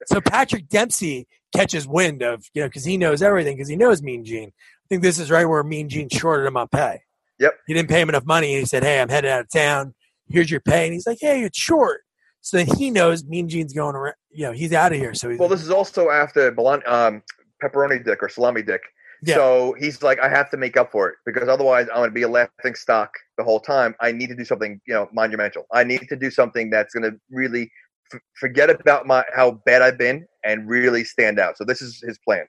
So Patrick Dempsey catches wind of you know because he knows everything because he knows Mean Gene. I think this is right where Mean Gene shorted him on pay. Yep. He didn't pay him enough money. And he said, "Hey, I'm headed out of town. Here's your pay." And he's like, "Hey, it's short." So then he knows Mean Gene's going around. You know, he's out of here. So he's well, this is also after Balon- um, pepperoni dick or salami dick. Yeah. So he's like, I have to make up for it because otherwise I'm going to be a laughing stock the whole time. I need to do something, you know, monumental. I need to do something that's going to really f- forget about my how bad I've been and really stand out. So this is his plan.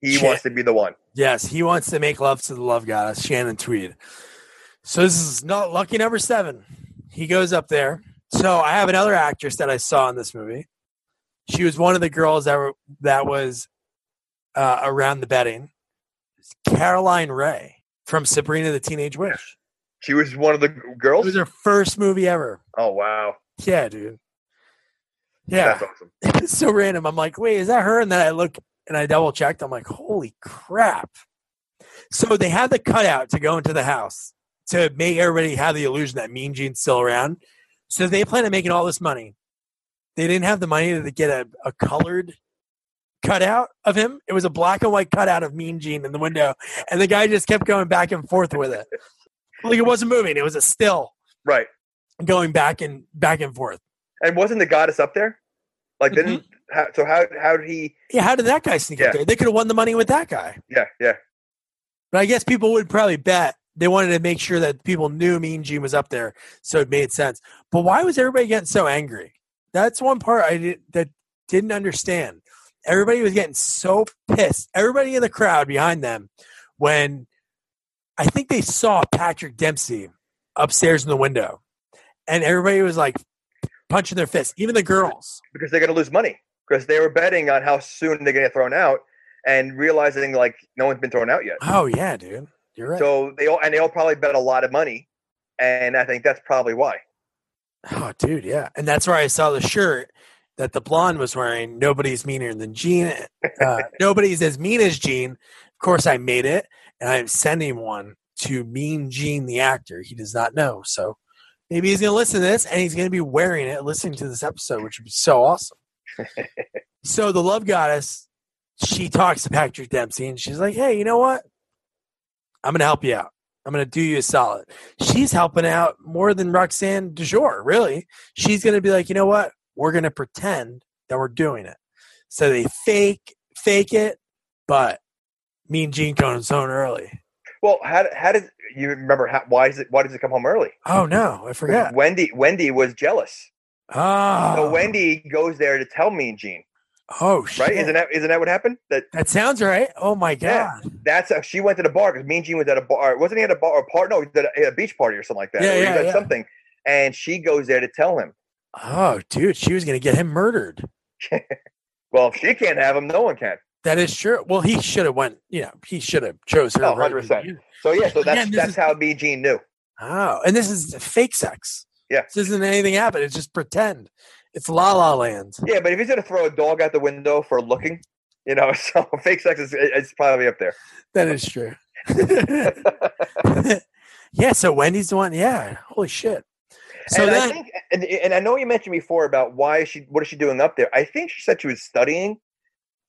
He Shit. wants to be the one. Yes, he wants to make love to the love goddess, Shannon Tweed. So this is not lucky number seven. He goes up there. So I have another actress that I saw in this movie. She was one of the girls that were that was uh, around the betting. Caroline Rhea from Sabrina the Teenage Witch. She was one of the g- It girls. was her first movie ever. oh wow, Yeah, dude. Yeah, that's awesome. it's so random. I'm like, wait, is that her? And then I look and I double checked. I'm like, holy crap. So they had the cutout to go into the house to make everybody have the illusion that Mean Gene's still around. So they plan on making all this money. They didn't have the money to get a, a colored cutout of him. It was a black and white cutout of Mean Gene in the window. And the guy just kept going back and forth with it. Like it wasn't moving. It was a still Right. going back and back and forth. And wasn't the goddess up there? Like mm-hmm. didn't how, so how how did he? Yeah, how did that guy sneak Yeah. up there? They could have won the money with that guy. Yeah, yeah. But I guess people would probably bet they wanted to make sure that people knew Mean Gene was up there, so it made sense. But why was everybody getting so angry? That's one part I did, that didn't understand. Everybody was getting so pissed. Everybody in the crowd behind them when I think they saw Patrick Dempsey upstairs in the window, and everybody was like punching their fists, even the girls. because they're going to lose money because they were betting on how soon they're going to get thrown out and realizing like no one's been thrown out yet. Oh yeah, dude, you're right. So they all and they all probably bet a lot of money, and I think that's probably why. Oh, dude, yeah. And that's where I saw the shirt that the blonde was wearing. Nobody's meaner than Gene. Uh, nobody's as mean as Gene. Of course, I made it, and I'm sending one to Mean Gene, the actor. He does not know. So maybe he's going to listen to this and he's going to be wearing it, listening to this episode, which would be so awesome. so the love goddess, she talks to Patrick Dempsey and she's like, hey, you know what? I'm going to help you out. I'm going to do you a solid. She's helping out more than Roxanne DeJour, really. She's going to be like, you know what? We're going to pretend that we're doing it. So they fake fake it, but Mean Gene Conan's home early. Well, how how did you remember? How, why is it? Why does it come home early? Oh no, I forgot. Wendy Wendy was jealous. Oh, So ah. Wendy goes there to tell Mean Gene, Oh shit. right? Isn't that isn't that what happened? That that sounds right. Oh my Yeah. god. that's how she went to the bar because Mean Gene was at a bar. Wasn't he at a bar or part? No, he was at a, a beach party or something like that. Yeah, yeah, was at yeah. something, and she goes there to tell him. Oh, dude, she was gonna get him murdered. Well, if she can't have him, no one can. That is true. Well, he should have went. You know, he should have chose her. Oh, right from the 100%. So yeah, so that's Again, that's is- how Gene knew. Oh, and this is fake sex. Yeah. This isn't anything happen. It's just pretend. It's La La Land. Yeah, but if he's gonna throw a dog out the window for looking, you know, so fake sex is it's probably up there. That is true. yeah. So Wendy's the one. Yeah. Holy shit. So and I then, think, and, and I know you mentioned before about why is she, what is she doing up there? I think she said she was studying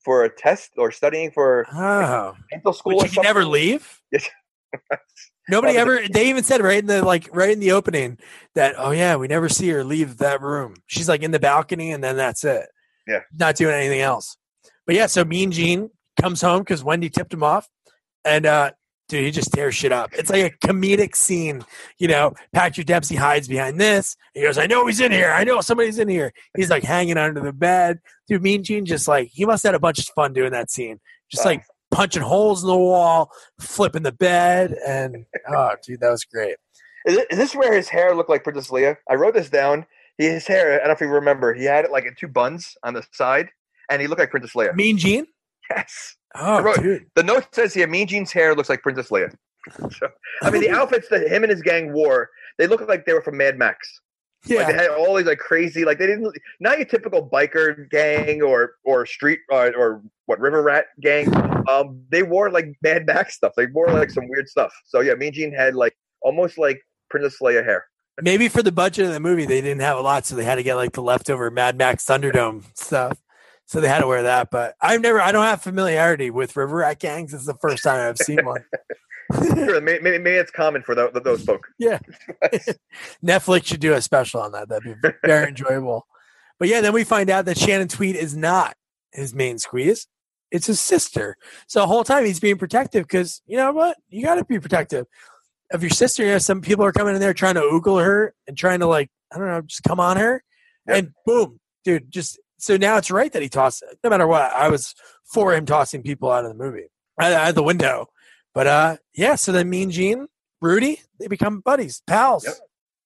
for a test or studying for oh, dental school. or she never leave. Nobody ever. They even said right in the like right in the opening that oh yeah we never see her leave that room. She's like in the balcony and then that's it. Yeah. not doing anything else. But yeah, so Mean Gene comes home because Wendy tipped him off, and uh dude, he just tears shit up. It's like a comedic scene. You know, Patrick Dempsey hides behind this. He goes, "I know he's in here. I know somebody's in here." He's like hanging under the bed. Dude, Mean Gene just like he must have had a bunch of fun doing that scene. Just like punching holes in the wall, flipping the bed, and oh, dude, that was great. Is, it, is this where his hair looked like Princess Leia? I wrote this down. He, his hair, I don't know if you remember, he had it like in two buns on the side, and he looked like Princess Leia. Mean Gene. Yes. Oh, wrote- dude. The note says here, Mean Gene's hair looks like Princess Leia. So, I mean, the outfits that him and his gang wore, they looked like they were from Mad Max. Yeah. Like they had all these like crazy, like they didn't not your typical biker gang or or street or, or what river rat gang. Um, they wore like Mad Max stuff. They wore like some weird stuff. So yeah, Mean Gene had like almost like Princess Leia hair. Maybe for the budget of the movie, they didn't have a lot, so they had to get like the leftover Mad Max Thunderdome stuff. So they had to wear that. But I've never, I don't have familiarity with River Rat gangs. It's the first time I've seen one. Sure, maybe, maybe, maybe it's common for tho- those folk. Yeah. Netflix should do a special on that. That'd be very enjoyable. But yeah, then we find out that Shannon Tweed is not his main squeeze. It's his sister. So the whole time he's being protective because you know what? You got to be protective of your sister. You know, some people are coming in there trying to oogle her and trying to like, I don't know, just come on her. And boom, dude, just so now it's right that he tossed it. No matter what, I was for him tossing people out of the movie, out, out of the window. But uh, yeah. So then Mean Gene, Rudy, they become buddies, pals, Yep.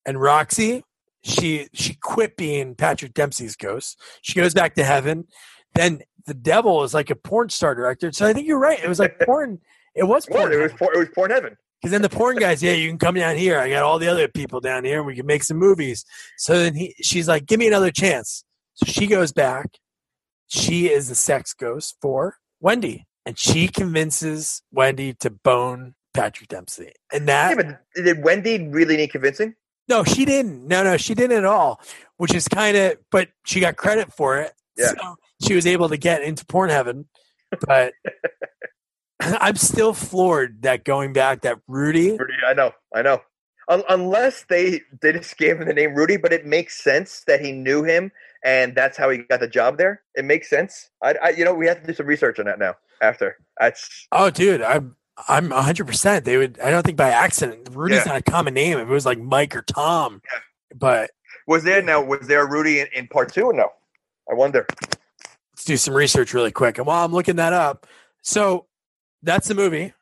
and Roxy, she she quit being Patrick Dempsey's ghost. She goes back to heaven. Then the devil is like a porn star director. So I think you're right. It was like porn. It was Porn, it was porn, it was porn heaven. Because then the porn guys, yeah, you can come down here. I got all the other people down here. And we can make some movies. So then he, she's like, give me another chance. So she goes back. She is the sex ghost for Wendy. And she convinces Wendy to bone Patrick Dempsey. And that, Yeah, but did Wendy really need convincing? no, she didn't. No, no, she didn't at all, which is kind of, but she got credit for it. Yeah. So she was able to get into porn heaven. But I'm still floored that going back, that Rudy, Rudy, I know, I know. Un- unless they they just gave him the name Rudy, but it makes sense that he knew him and that's how he got the job there. It makes sense. I, I you know, we have to do some research on that now. After that's Oh, dude, I'm I'm 100. percent They would. I don't think by accident. Rudy's Yeah. not a common name. If it was like Mike or Tom, but was there now. Was there a Rudy in, in part two or no? I wonder. let's do some research really quick. And while I'm looking that up, so that's the movie.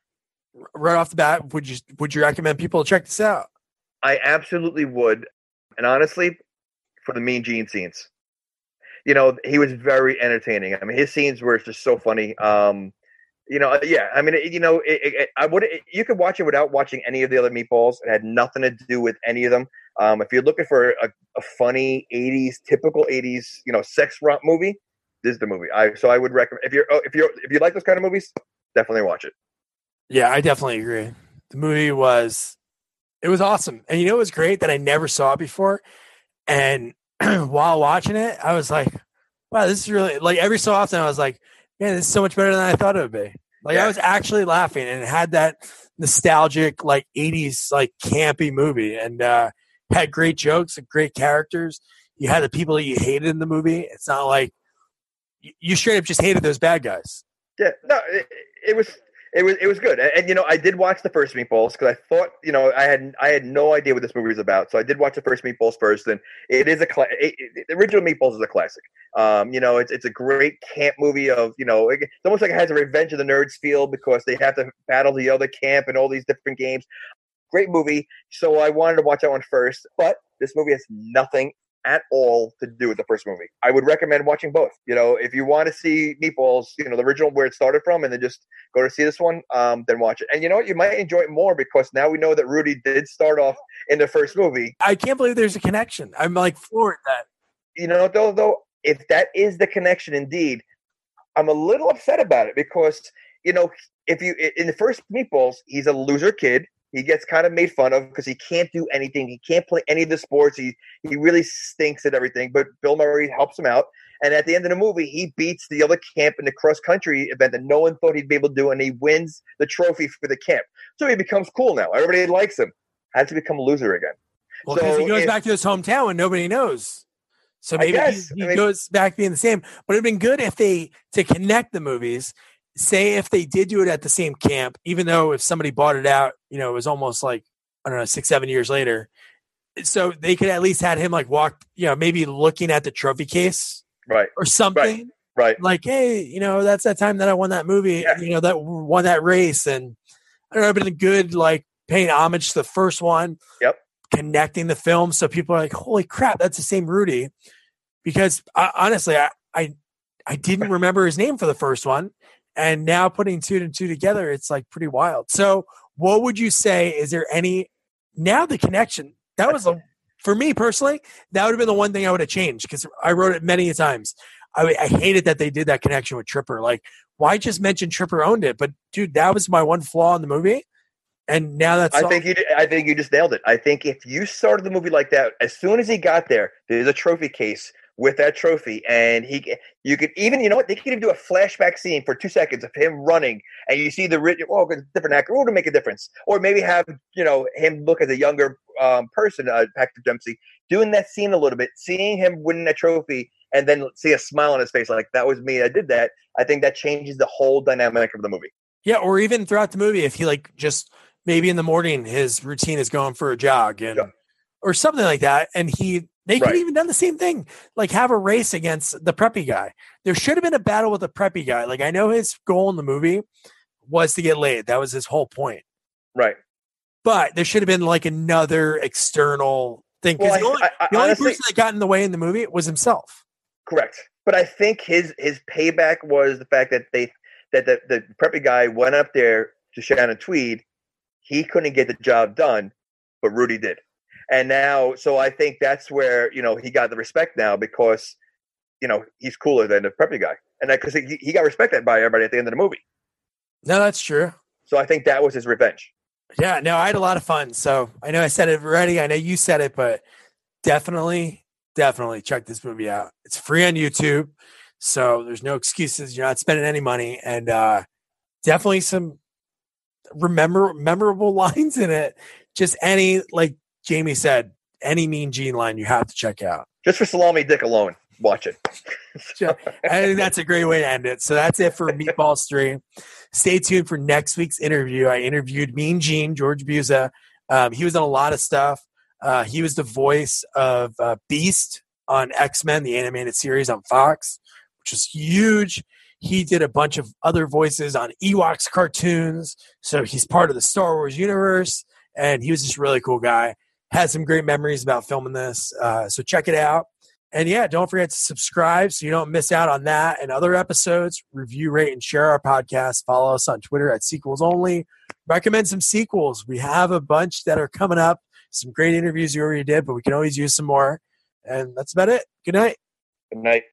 Right off the bat, would you would you recommend people check this out? I absolutely would. And honestly, for the Mean Gene scenes, you know, he was very entertaining. I mean, his scenes were just so funny. Um, you know, yeah. I mean, it, you know, it, it, I would. You could watch it without watching any of the other meatballs. It had nothing to do with any of them. Um, if you're looking for a, a funny '80s, typical '80s, you know, sex romp movie, this is the movie. I so I would recommend if you're oh, if you're if you like those kind of movies, definitely watch it. Yeah, I definitely agree. The movie was it was awesome. And you know it was great that I never saw it before. And while watching it, I was like, wow, this is really like every so often I was like, man, this is so much better than I thought it would be. Like I was actually laughing and it had that nostalgic like 80s like campy movie and uh had great jokes and great characters. You had the people that you hated in the movie. It's not like you- you straight up just hated those bad guys. Yeah, no, it, it was it was it was good, and, and, you know I did watch the first Meatballs because I thought you know I had I had no idea what this movie was about, so I did watch the first Meatballs first, and it is a cla- it, it, the original Meatballs is a classic. Um, you know, it's it's a great camp movie of you know it's almost like it has a Revenge of the Nerds feel because they have to battle the other camp and all these different games. Great movie, so I wanted to watch that one first, but this movie has nothing at all to do with the first movie. I would recommend watching both. You know, if you want to see Meatballs, you know, the original where it started from, and then just go to see this one, um, then watch it. And you know what? You might enjoy it more because now we know that Rudy did start off in the first movie. I can't believe there's a connection. I'm like floored that You know, though, though, if that is the connection indeed, I'm a little upset about it because you know, if you in the first Meatballs, he's a loser kid. He gets kind of made fun of because he can't do anything. He can't play any of the sports. He he really stinks at everything. But Bill Murray helps him out. And at the end of the movie, he beats the other camp in the cross country event that no one thought he'd be able to do, and he wins the trophy for the camp. So he becomes cool now. Everybody likes him. Has to become a loser again. Well, because he goes if- back to his hometown and nobody knows. So maybe he, he I mean- goes back being the same. But it'd been good if they to connect the movies. Say if they did do it at the same camp, even though if somebody bought it out, you know, it was almost like I don't know, six seven years later. So they could at least had him like walk, you know, maybe looking at the trophy case Right. or something. Right. Like, hey, you know, that's that time that I won that movie. Yeah. You know, that won that race, and I don't know, been good like paying homage to the first one. Yep. Connecting the film so people are like, holy crap, that's the same Rudy. Because I, honestly, I, I I didn't remember his name for the first one, and now putting two and two together, it's like pretty wild. So, what would you say? Is there any now the connection? that was a, for me personally. That would have been the one thing I would have changed because I wrote it many times. I, I hated that they did that connection with Tripper. Like, why just mention Tripper owned it? But dude, that was my one flaw in the movie. And now that's I all- think you. I think you just nailed it. I think if you started the movie like that, as soon as he got there, there's a trophy case with that trophy, and he, you could even, you know what? They could even do a flashback scene for two seconds of him running, and you see the. Oh, different actor. Oh, to make a difference, or maybe have you know him look as a younger um, person, uh, Patrick Dempsey, doing that scene a little bit, seeing him winning that trophy, and then see a smile on his face, like that was me. I did that. I think that changes the whole dynamic of the movie. Yeah, or even throughout the movie, if he like just maybe in the morning his routine is going for a jog and Yeah. or something like that, and he they could Right. even done the same thing, like have a race against the preppy guy. There should have been a battle with the preppy guy. Like I know his goal in the movie was to get laid. That was his whole point. Right. But there should have been like another external thing because Well, the only, I- I the only honestly- person that got in the way in the movie was himself. Correct. But I think his his payback was the fact that they that the, the preppy guy went up there to Shannon Tweed. He couldn't get the job done, but Rudy did. And now, so I think that's where you know he got the respect now because you know he's cooler than the preppy guy, and that because he, he got respected by everybody at the end of the movie. No, that's true. So I think that was his revenge. Yeah, no, I had a lot of fun. So I know I said it already. I know you said it, but definitely, definitely check this movie out. It's free on YouTube. So there's no excuses. You're not spending any money. And uh definitely some remember memorable lines in it. Just any, like Jamie said, any mean Gene line you have to check out. Just for Salami Dick alone, watch it. I think that's a great way to end it. So that's it for Meatballs 3. Stay tuned for next week's interview. I interviewed Mean Gene, George Buza. Um, he was on a lot of stuff. Uh, he was the voice of uh, Beast on X Men, the animated series on Fox, which was huge. He did a bunch of other voices on Ewoks cartoons. So he's part of the Star Wars universe. And he was just a really cool guy. Had some great memories about filming this. Uh, so check it out. And yeah, don't forget to subscribe so you don't miss out on that and other episodes. Review, rate, and share our podcast. Follow us on Twitter at Sequels Only. Recommend some sequels. We have a bunch that are coming up. Some great interviews you already did, but we can always use some more. And that's about it. Good night. Good night.